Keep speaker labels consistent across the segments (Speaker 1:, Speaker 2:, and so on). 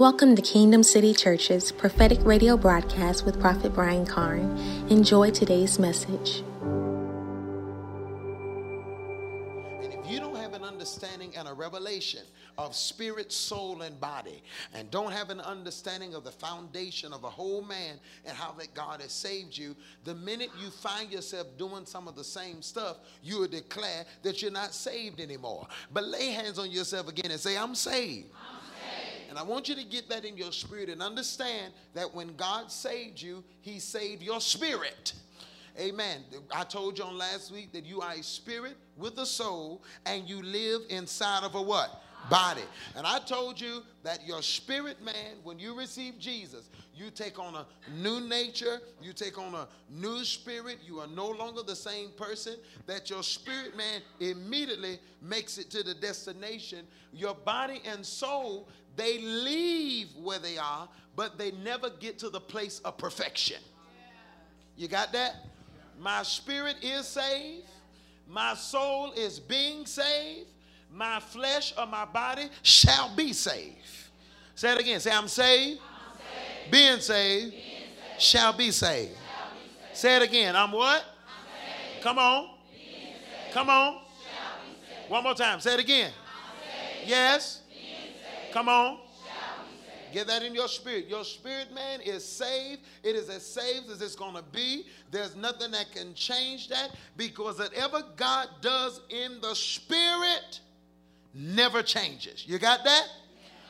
Speaker 1: Welcome to Kingdom City Church's prophetic radio broadcast with Prophet Brian Carn. Enjoy today's message.
Speaker 2: And if you don't have an understanding and a revelation of spirit, soul, and body, and don't have an understanding of the foundation of a whole man and how that God has saved you, the minute you find yourself doing some of the same stuff, you will declare that you're not saved anymore. But lay hands on yourself again and say, I'm saved. And I want you to get that in your spirit and understand that when God saved you, He saved your spirit. Amen. I told you on last week that you are a spirit with a soul and you live inside of a what? Body. And I told you that your spirit man, when you receive Jesus, you take on a new nature, you take on a new spirit. You are no longer the same person. That your spirit man immediately makes it to the destination. Your body and soul they leave where they are, but they never get to the place of perfection. You got that? My spirit is saved. My soul is being saved. My flesh or my body shall be saved. Say it again. Say, I'm saved. I'm saved. Being, saved, Being saved, shall be saved. Shall be saved. Say it again. I'm what? I'm Come on. Come on. One more time. Say it again. Yes. Come on. Get that in your spirit. Your spirit man is saved. It is as saved as it's going to be. There's nothing that can change that because whatever God does in the spirit never changes. You got that?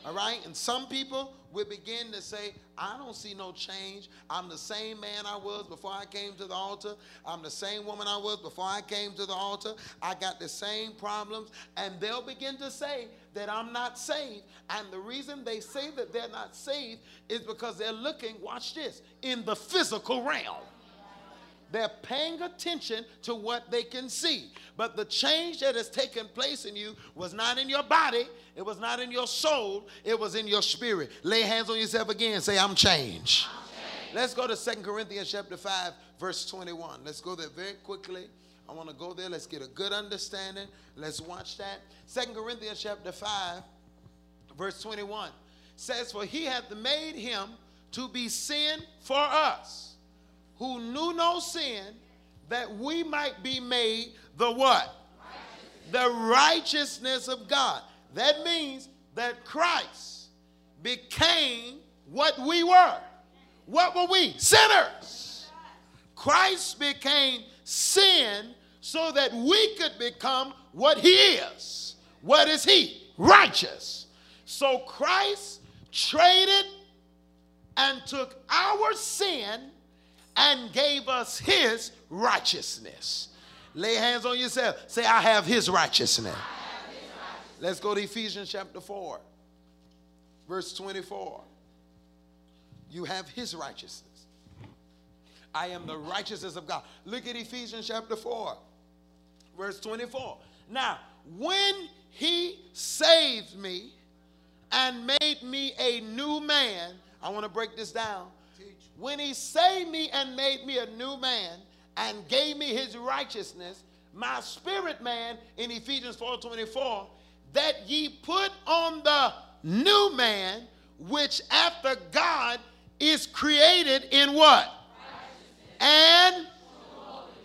Speaker 2: All right? And some people will begin to say, I don't see no change. I'm the same man I was before I came to the altar. I'm the same woman I was before I came to the altar. I got the same problems. And they'll begin to say that I'm not saved. And the reason they say that they're not saved is because they're looking, watch this, in the physical realm. They're paying attention to what they can see. But the change that has taken place in you was not in your body, it was not in your soul, it was in your spirit. Lay hands on yourself again. Say, I'm changed. I'm changed. Let's go to Second Corinthians chapter 5, verse 21. Let's go there very quickly. I want to go there. Let's get a good understanding. Let's watch that. Second Corinthians chapter 5, verse 21 says, For he hath made him to be sin for us who knew no sin, that we might be made the what? The righteousness of God. That means that Christ became what we were. What were we? Sinners. Christ became sin so that we could become what he is. What is he? Righteous. So Christ traded and took our sin and gave us his righteousness. Lay hands on yourself. Say, I have his righteousness. Have his righteousness. Let's go to Ephesians chapter 4, verse 24. You have his righteousness. I am the righteousness of God. Look at Ephesians chapter 4, verse 24. Now, when he saved me and made me a new man, I want to break this down when he saved me and made me a new man and gave me his righteousness, my spirit man in Ephesians 4:24, that ye put on the new man, which after God is created in what? And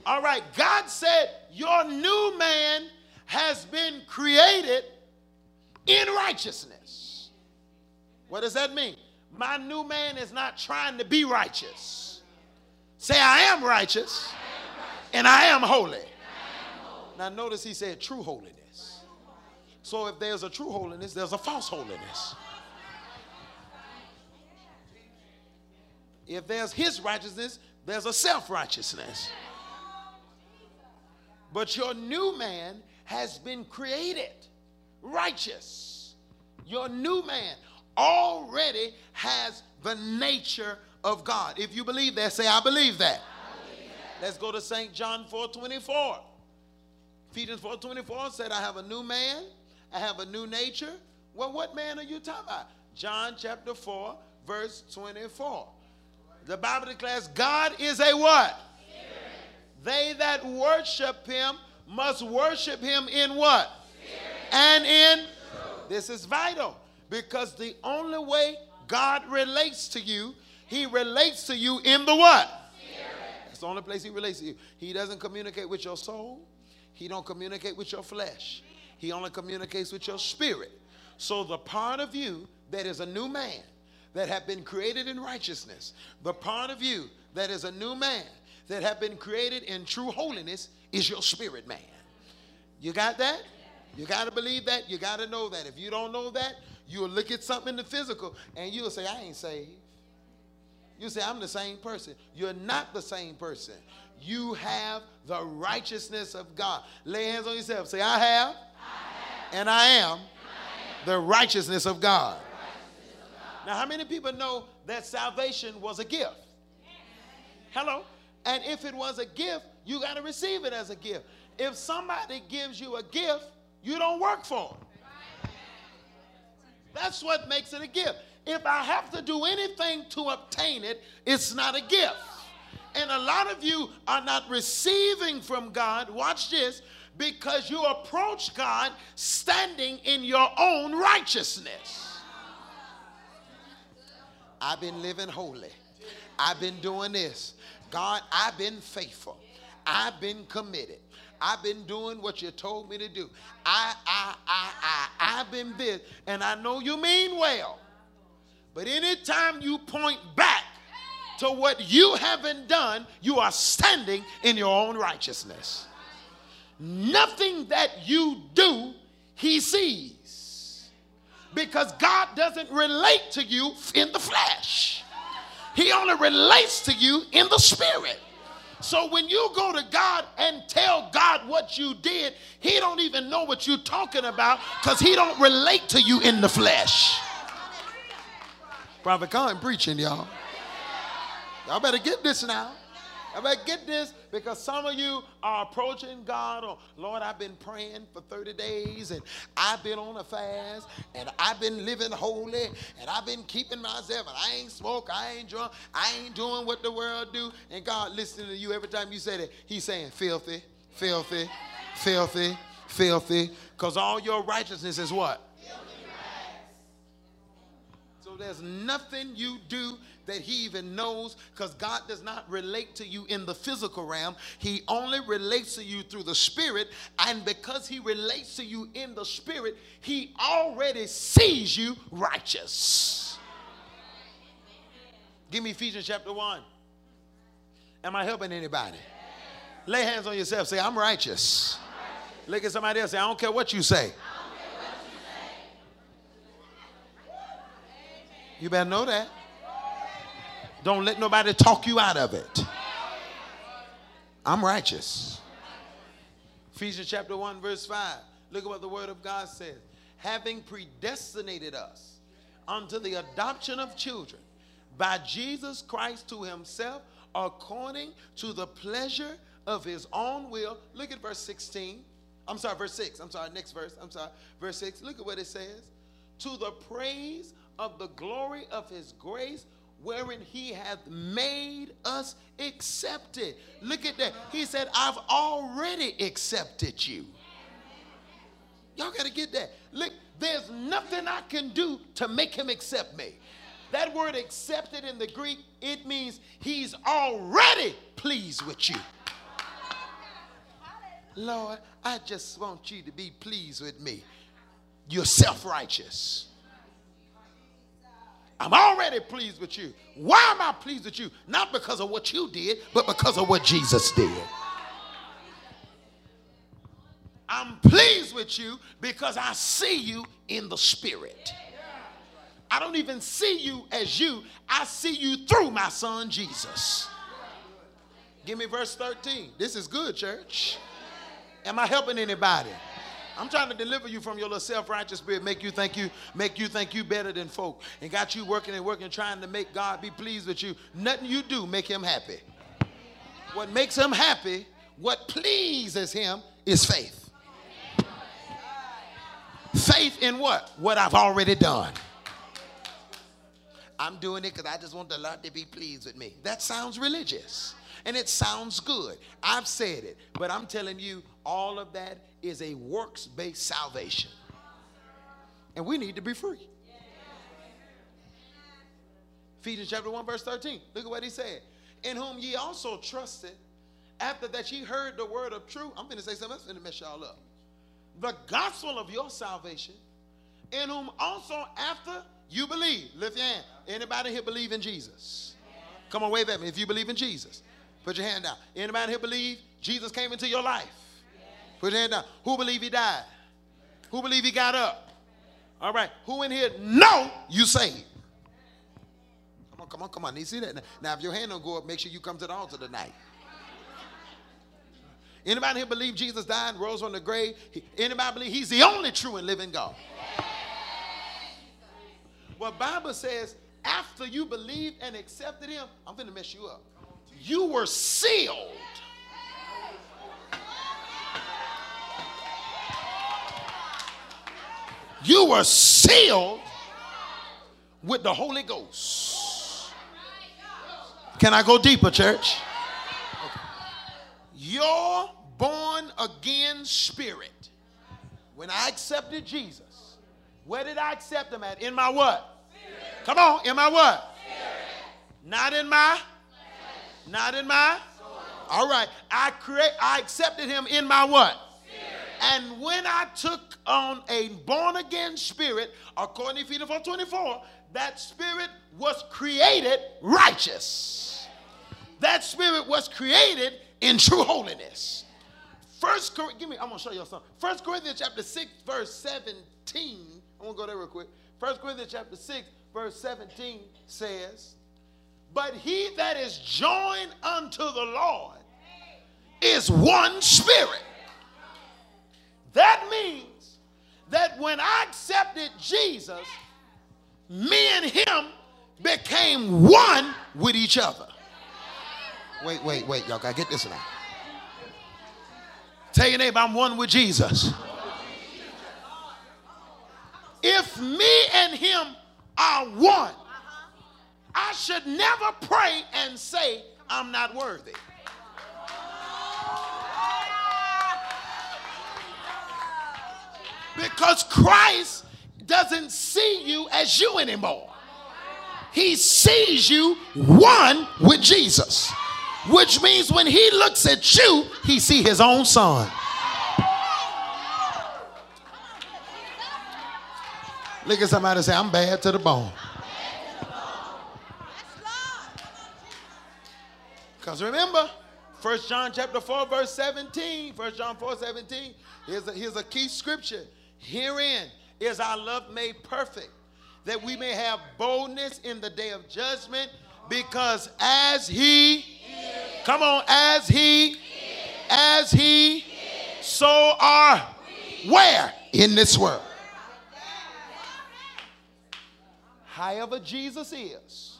Speaker 2: all right, God said, Your new man has been created in righteousness. What does that mean? My new man is not trying to be righteous. Say, I am righteous, and I am holy. Now, notice he said true holiness. So, if there's a true holiness, there's a false holiness. If there's his righteousness, there's a self righteousness. But your new man has been created righteous. Your new man already has the nature of God. If you believe that, say, I believe that. I believe that. Let's go to St. John 4 24. Ephesians 4 24 said, I have a new man, I have a new nature. Well, what man are you talking about? John chapter 4, verse 24. The Bible declares God is a what? Spirit. They that worship him must worship him in what? Spirit. And in? Truth. This is vital. Because the only way God relates to you, He relates to you in the what? Spirit. That's the only place He relates to you. He doesn't communicate with your soul. He don't communicate with your flesh. He only communicates with your spirit. So the part of you that is a new man, that have been created in righteousness, the part of you that is a new man, that have been created in true holiness, is your spirit man. You got that? You got to believe that. You got to know that. If you don't know that, you'll look at something in the physical and you'll say, I ain't saved. You say, I'm the same person. You're not the same person. You have the righteousness of God. Lay hands on yourself. Say, I have, I have and I am, I am the righteousness of God. Now, how many people know that salvation was a gift? Hello? And if it was a gift, you got to receive it as a gift. If somebody gives you a gift, you don't work for it. That's what makes it a gift. If I have to do anything to obtain it, it's not a gift. And a lot of you are not receiving from God, watch this, because you approach God standing in your own righteousness. I've been living holy. I've been doing this. God, I've been faithful. I've been committed. I've been doing what you told me to do. I, I, I, I, I've been this. And I know you mean well. But anytime you point back to what you haven't done, you are standing in your own righteousness. Nothing that you do, he sees. Because God doesn't relate to you in the flesh, He only relates to you in the spirit. So when you go to God and tell God what you did, he don't even know what you're talking about because he don't relate to you in the flesh. Prophet Carn preaching, y'all. Y'all better get this now. I get this because some of you are approaching God or Lord, I've been praying for 30 days and I've been on a fast and I've been living holy and I've been keeping myself and I ain't smoke, I ain't drunk, I ain't doing what the world do. And God listening to you every time you say that, He's saying filthy, filthy, filthy, filthy. Because all your righteousness is what? There's nothing you do that he even knows because God does not relate to you in the physical realm. He only relates to you through the spirit. And because he relates to you in the spirit, he already sees you righteous. Give me Ephesians chapter 1. Am I helping anybody? Lay hands on yourself. Say, I'm righteous. Look at somebody else. Say, I don't care what you say. You better know that. Don't let nobody talk you out of it. I'm righteous. Ephesians chapter 1, verse 5. Look at what the word of God says. Having predestinated us unto the adoption of children by Jesus Christ to himself, according to the pleasure of his own will. Look at verse 16. I'm sorry, verse 6. I'm sorry, next verse. I'm sorry, verse 6. Look at what it says. To the praise of the glory of his grace wherein he hath made us accepted. Look at that. He said, I've already accepted you. Y'all got to get that. Look, there's nothing I can do to make him accept me. That word accepted in the Greek, it means he's already pleased with you. Lord, I just want you to be pleased with me. You're self righteous. I'm already pleased with you. Why am I pleased with you? Not because of what you did, but because of what Jesus did. I'm pleased with you because I see you in the spirit. I don't even see you as you, I see you through my son Jesus. Give me verse 13. This is good, church. Am I helping anybody? I'm trying to deliver you from your little self-righteous spirit, make you think you make you think you better than folk, and got you working and working, trying to make God be pleased with you. Nothing you do make him happy. What makes him happy, what pleases him, is faith. Faith in what? What I've already done. I'm doing it because I just want the Lord to be pleased with me. That sounds religious and it sounds good. I've said it, but I'm telling you, all of that is a works based salvation. And we need to be free. Ephesians chapter 1, verse 13. Look at what he said. In whom ye also trusted, after that ye heard the word of truth. I'm going to say something else going to mess y'all up. The gospel of your salvation, in whom also after you believe. Lift your hand. Anybody here believe in Jesus? Come on, wave at me if you believe in Jesus. Put your hand down. Anybody here believe Jesus came into your life? Put your hand down. Who believe he died? Who believe he got up? All right. Who in here know you saved? Come on, come on, come on. You see that? Now, if your hand don't go up, make sure you come to the altar tonight. Anybody here believe Jesus died and rose from the grave? Anybody believe he's the only true and living God? Well, Bible says after you believed and accepted him, I'm going to mess you up. You were sealed. You were sealed with the Holy Ghost. Can I go deeper, church? Your born again spirit, when I accepted Jesus, where did I accept him at? In my what? Spirit. Come on, in my what? Spirit. Not in my. Not in my Soul. All right. I create I accepted him in my what? Spirit. And when I took on a born again spirit, according to Ephesians 4:24, that spirit was created righteous. That spirit was created in true holiness. First, give me, I'm gonna show you something. First Corinthians chapter 6, verse 17. I'm gonna go there real quick. First Corinthians chapter 6, verse 17 says, But he that is joined unto the Lord is one spirit. That means that when I accepted Jesus, me and him became one with each other. Wait, wait, wait, y'all gotta get this now. Tell your neighbor, I'm one with Jesus. If me and him are one, I should never pray and say, I'm not worthy. Because Christ doesn't see you as you anymore. He sees you one with Jesus which means when he looks at you, he see his own son. Look at somebody say, I'm bad to the bone. Because remember, 1 John chapter 4, verse 17. 1 John 4, 17. Here's a, here's a key scripture. Herein is our love made perfect, that we may have boldness in the day of judgment, because as he Come on, as he, as he, so are we. where in this world. However, Jesus is,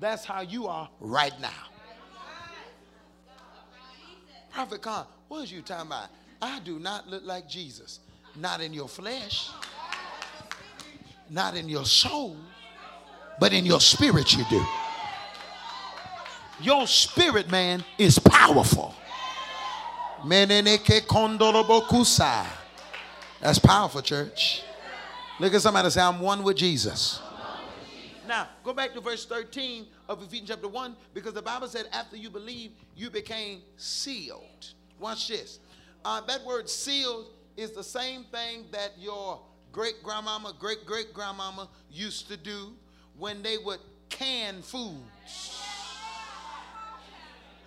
Speaker 2: that's how you are right now. Prophet Carn, what is you talking about? I do not look like Jesus. Not in your flesh, not in your soul, but in your spirit you do. Your spirit, man, is powerful. That's powerful, church. Look at somebody say, I'm one with Jesus. Now, go back to verse 13 of Ephesians chapter 1 because the Bible said, after you believe, you became sealed. Watch this. Uh, that word sealed is the same thing that your great grandmama, great great grandmama used to do when they would can foods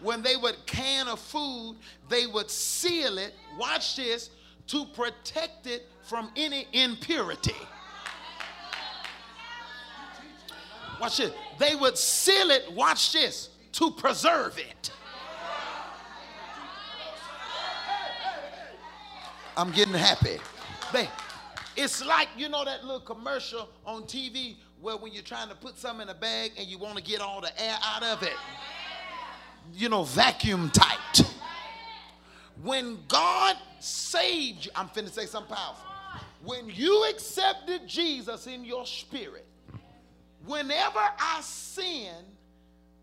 Speaker 2: when they would can a food, they would seal it, watch this, to protect it from any impurity. Watch this. They would seal it, watch this, to preserve it. I'm getting happy. They, it's like, you know, that little commercial on TV where when you're trying to put something in a bag and you want to get all the air out of it you know, vacuum tight. When God saved you, I'm finna say something powerful. When you accepted Jesus in your spirit, whenever I sin,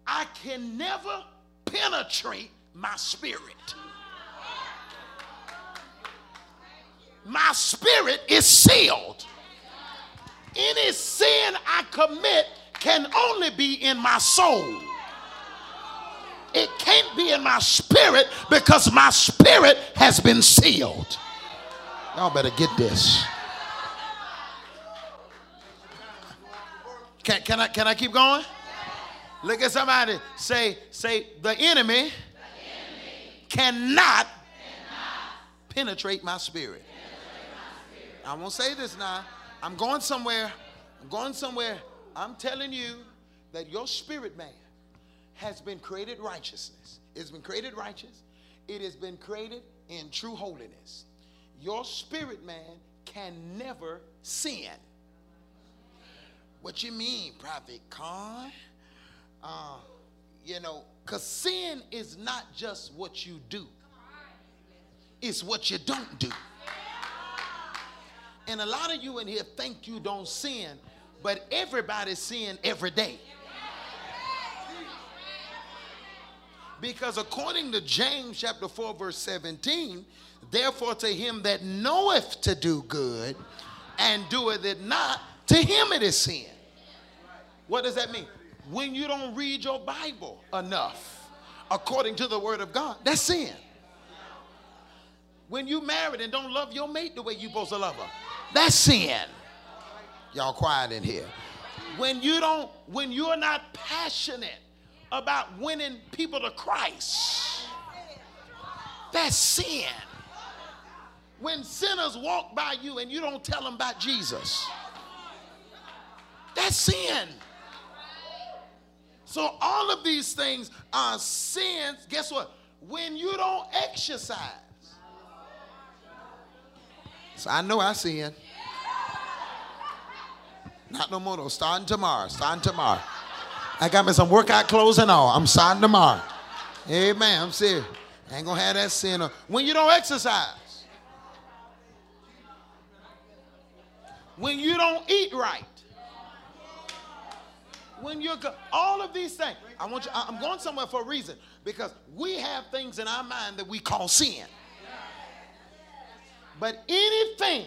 Speaker 2: I can never penetrate my spirit. My spirit is sealed. Any sin I commit can only be in my soul. It can't be in my spirit because my spirit has been sealed. Y'all better get this. Can, can, I, can I keep going? Look at somebody. Say, say, the enemy, the enemy cannot, cannot penetrate my spirit. I won't say this now. I'm going somewhere. I'm going somewhere. I'm telling you that your spirit man has been created righteousness. It's been created righteous. It has been created in true holiness. Your spirit man can never sin. What you mean, Prophet Carn? Uh, you know, because sin is not just what you do, it's what you don't do. And a lot of you in here think you don't sin, but everybody's sin every day. Because according to James chapter 4, verse 17, therefore to him that knoweth to do good and doeth it not, to him it is sin. What does that mean? When you don't read your Bible enough according to the word of God, that's sin. When you married and don't love your mate the way you're supposed to love her, that's sin. Y'all quiet in here. When you don't, when you're not passionate about winning people to Christ, that's sin. When sinners walk by you and you don't tell them about Jesus, that's sin. So all of these things are sins. Guess what? When you don't exercise. So I know I sin. Not no more though. Starting tomorrow. Starting tomorrow. I got me some workout clothes and all. I'm starting tomorrow. Amen. I'm serious. I ain't gonna have that sin. When you don't exercise. When you don't eat right when you're all of these things. I want you. I'm going somewhere for a reason because we have things in our mind that we call sin. But anything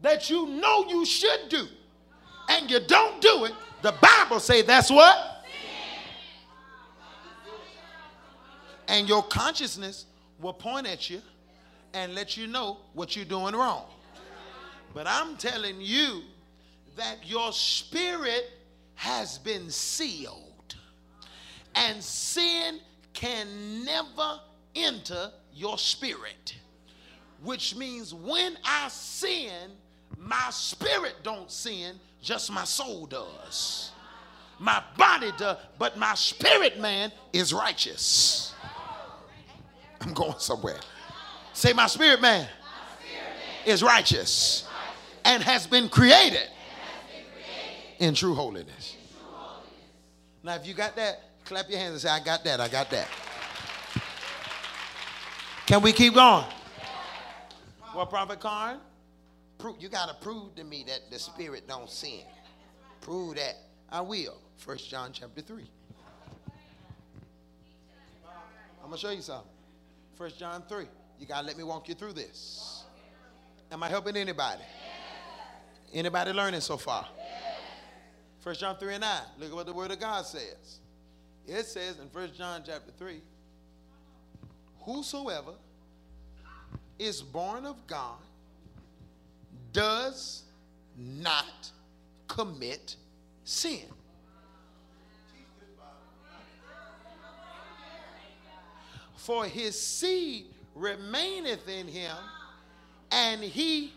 Speaker 2: that you know you should do and you don't do it, the Bible say that's what. And your consciousness will point at you and let you know what you're doing wrong. But I'm telling you that your spirit has been sealed, and sin can never enter your spirit. Which means when I sin, my spirit don't sin, just my soul does. My body does, but my spirit man is righteous. I'm going somewhere. Say, my spirit man, my spirit man is righteous, righteous and has been created in true holiness. Now, if you got that, clap your hands and say, I got that, I got that. Can we keep going? Well, Prophet Carn, you got to prove to me that the Spirit don't sin. Prove that. I will. First John chapter 3. I'm going to show you something. First John 3. You got to let me walk you through this. Am I helping anybody? Anybody learning so far? First John 3 and 9. Look at what the word of God says. It says in First John chapter 3, whosoever is born of God does not commit sin. For his seed remaineth in him, and he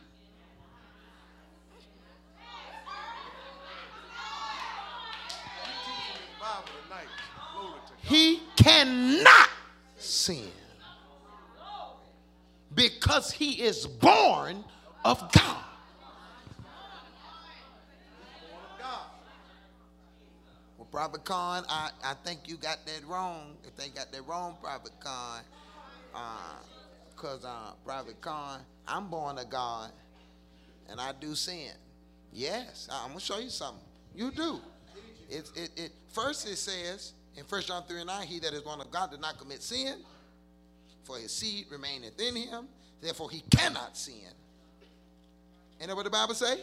Speaker 2: he cannot sin because he is born of God. Well, Prophet Carn, I, I think you got that wrong. If they got that wrong, Prophet Carn, because uh, uh, Prophet Carn, I'm born of God and I do sin. Yes, I'm going to show you something. You do. It, it, it, first, it says, in 1 John 3 and 9, he that is born of God did not commit sin, for his seed remaineth in him, therefore he cannot sin. Ain't that what the Bible say?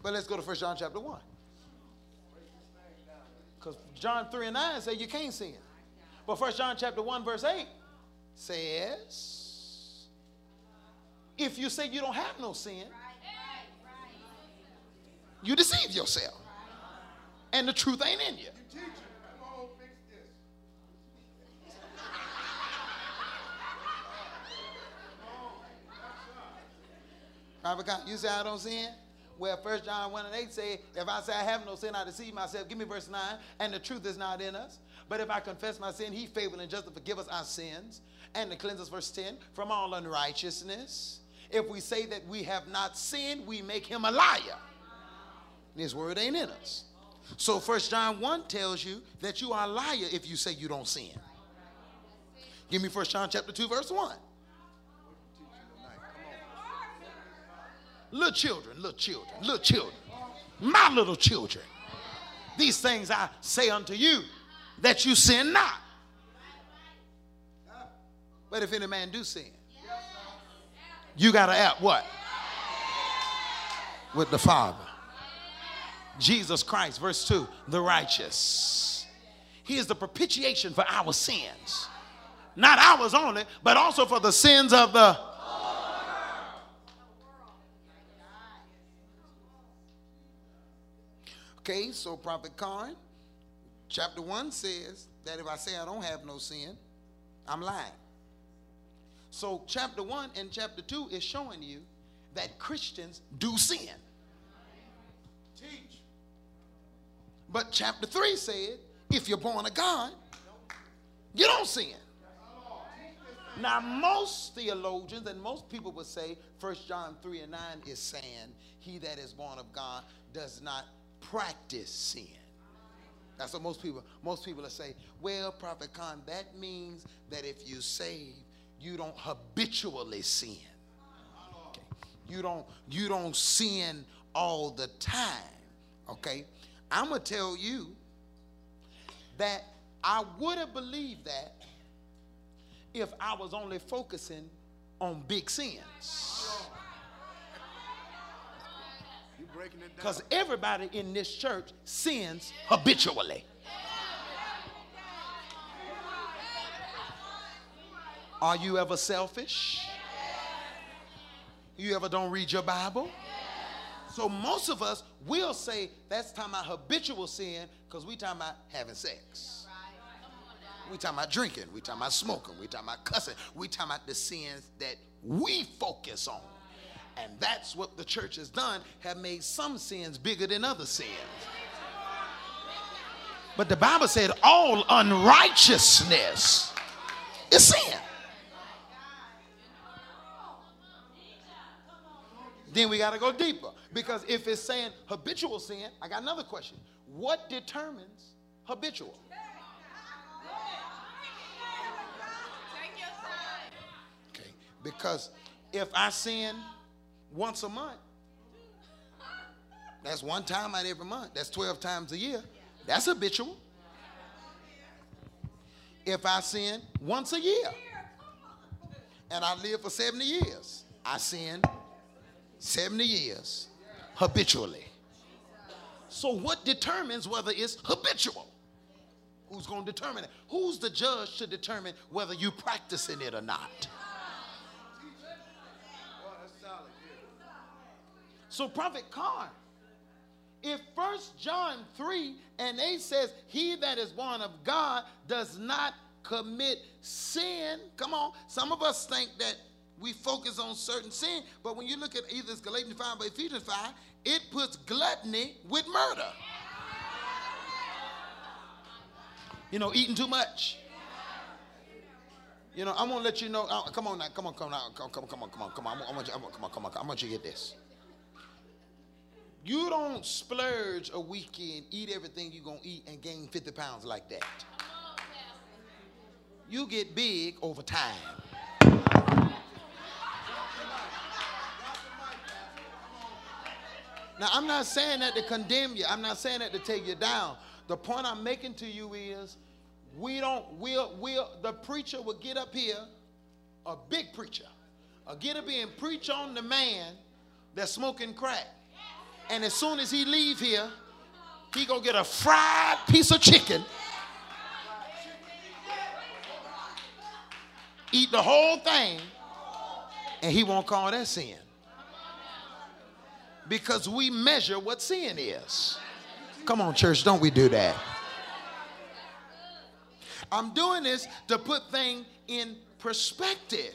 Speaker 2: But let's go to 1 John chapter 1. Because John 3 and 9 say you can't sin. But First John chapter 1, verse 8 says, if you say you don't have no sin, you deceive yourself. And the truth ain't in you. Private God, you say I don't sin? Well, First John 1 and 8 say, if I say I have no sin, I deceive myself. Give me verse 9. And the truth is not in us. But if I confess my sin, he faithful and just to forgive us our sins and to cleanse us, verse 10, from all unrighteousness. If we say that we have not sinned, we make him a liar. And His word ain't in us. So First John 1 tells you that you are a liar if you say you don't sin. Give me First John chapter 2, verse 1. Little children, little children, little children, my little children. These things I say unto you that you sin not. But if any man do sin, you got to act what? With the Father. Jesus Christ, verse 2, the righteous. He is the propitiation for our sins. Not ours only, but also for the sins of the Okay, so Prophet Carn, chapter 1 says that if I say I don't have no sin, I'm lying. So, chapter 1 and chapter 2 is showing you that Christians do sin. Teach. But chapter 3 said if you're born of God, you don't sin. Now, most theologians and most people would say 1 John 3 and 9 is saying, He that is born of God does not practice sin. That's what most people most people will say, well, Prophet Carn, that means that if you save, you don't habitually sin. Okay. You don't you don't sin all the time. Okay? I'm gonna tell you that I would have believed that if I was only focusing on big sins. Because everybody in this church sins habitually. Are you ever selfish? You ever don't read your Bible? So most of us will say that's talking about habitual sin because we talking about having sex. We talking about drinking. We talking about smoking. We talking about cussing. We talking about the sins that we focus on. And that's what the church has done, have made some sins bigger than other sins. But the Bible said all unrighteousness is sin. Then we got to go deeper. Because if it's saying habitual sin, I got another question. What determines habitual? Okay, because if I sin once a month. That's one time out every month. That's 12 times a year. That's habitual. If I sin once a year and I live for 70 years, I sin 70 years habitually. So, what determines whether it's habitual? Who's going to determine it? Who's the judge to determine whether you're practicing it or not? So, Prophet Carn, if First John 3 and 8 says, He that is born of God does not commit sin, come on, some of us think that we focus on certain sin, but when you look at either Galatians 5 or Ephesians 5, it puts gluttony with murder. You know, eating too much. You know, I'm gonna let you know. Uh, come on now, come on, come on, come on, come on, come on, come on, come on. I want you, I want, come on, come on, I want you to get this. You don't splurge a weekend, eat everything you're going to eat, and gain 50 pounds like that. You get big over time. Now, I'm not saying that to condemn you. I'm not saying that to take you down. The point I'm making to you is we don't, we'll, we'll, the preacher will get up here, a big preacher, will get up here and preach on the man that's smoking crack. And as soon as he leave here, he go get a fried piece of chicken, eat the whole thing, and he won't call that sin. Because we measure what sin is. Come on, church, don't we do that? I'm doing this to put things in perspective.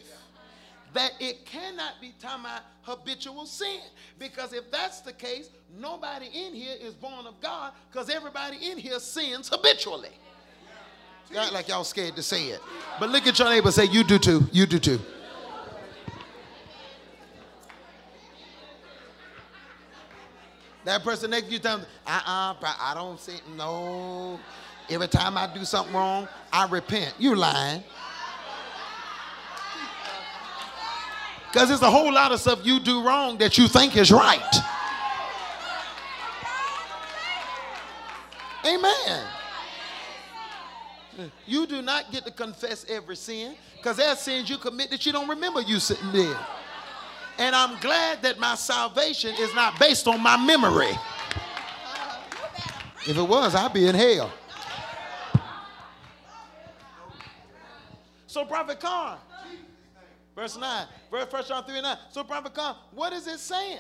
Speaker 2: That it cannot be talking about habitual sin. Because if that's the case, nobody in here is born of God because everybody in here sins habitually. Y'all like y'all scared to say it. But look at your neighbor say, You do too. You do too. That person next tell them, uh-uh, I don't see, no. Every time I do something wrong, I repent. You lying. Because there's a whole lot of stuff you do wrong that you think is right. Amen. You do not get to confess every sin because there's sins you commit that you don't remember you sitting there. And I'm glad that my salvation is not based on my memory. If it was, I'd be in hell. So, Prophet Carn, verse 9, verse 1 John 3 and 9. So, Prophet Carn, what is it saying?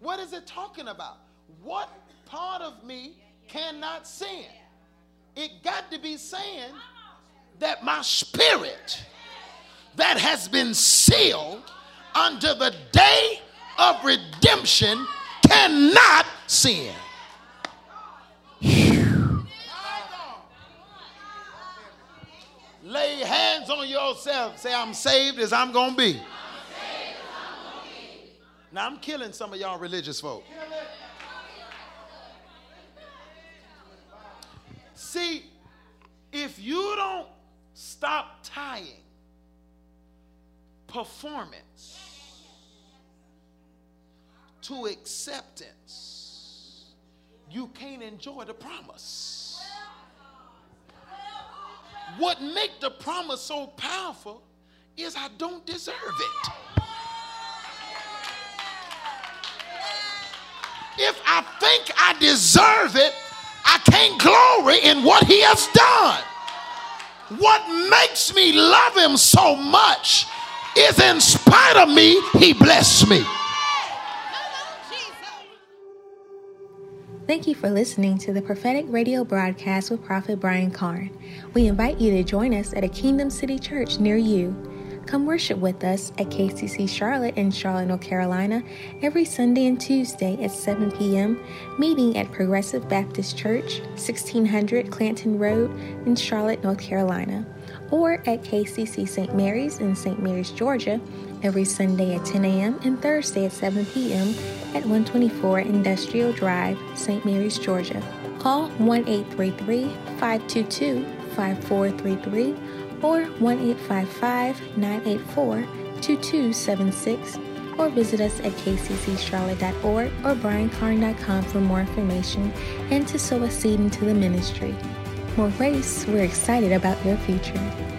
Speaker 2: What is it talking about? What part of me cannot sin? It got to be saying that my spirit that has been sealed unto the day of redemption cannot sin. Lay hands on yourself. Say, I'm saved as I'm going to be. Now, I'm killing some of y'all religious folk. See, if you don't stop tying performance to acceptance, you can't enjoy the promise. What make the promise so powerful is I don't deserve it. If I think I deserve it, I can't glory in what he has done. What makes me love him so much is in spite of me, he blessed me.
Speaker 1: Thank you for listening to the prophetic radio broadcast with Prophet Brian Carn. We invite you to join us at a Kingdom City church near you. Come worship with us at KCC Charlotte in Charlotte, North Carolina, every Sunday and Tuesday at 7 p.m., meeting at Progressive Baptist Church, 1600 Clanton Road in Charlotte, North Carolina, or at KCC St. Mary's in St. Mary's, Georgia, every Sunday at 10 a.m. and Thursday at 7 p.m. at 124 Industrial Drive, St. Mary's, Georgia. Call 1 833 522 5433 or 1 855 984 2276 or visit us at kcccharlotte.org or briancarn.com for more information and to sow a seed into the ministry. More grace, we're excited about your future.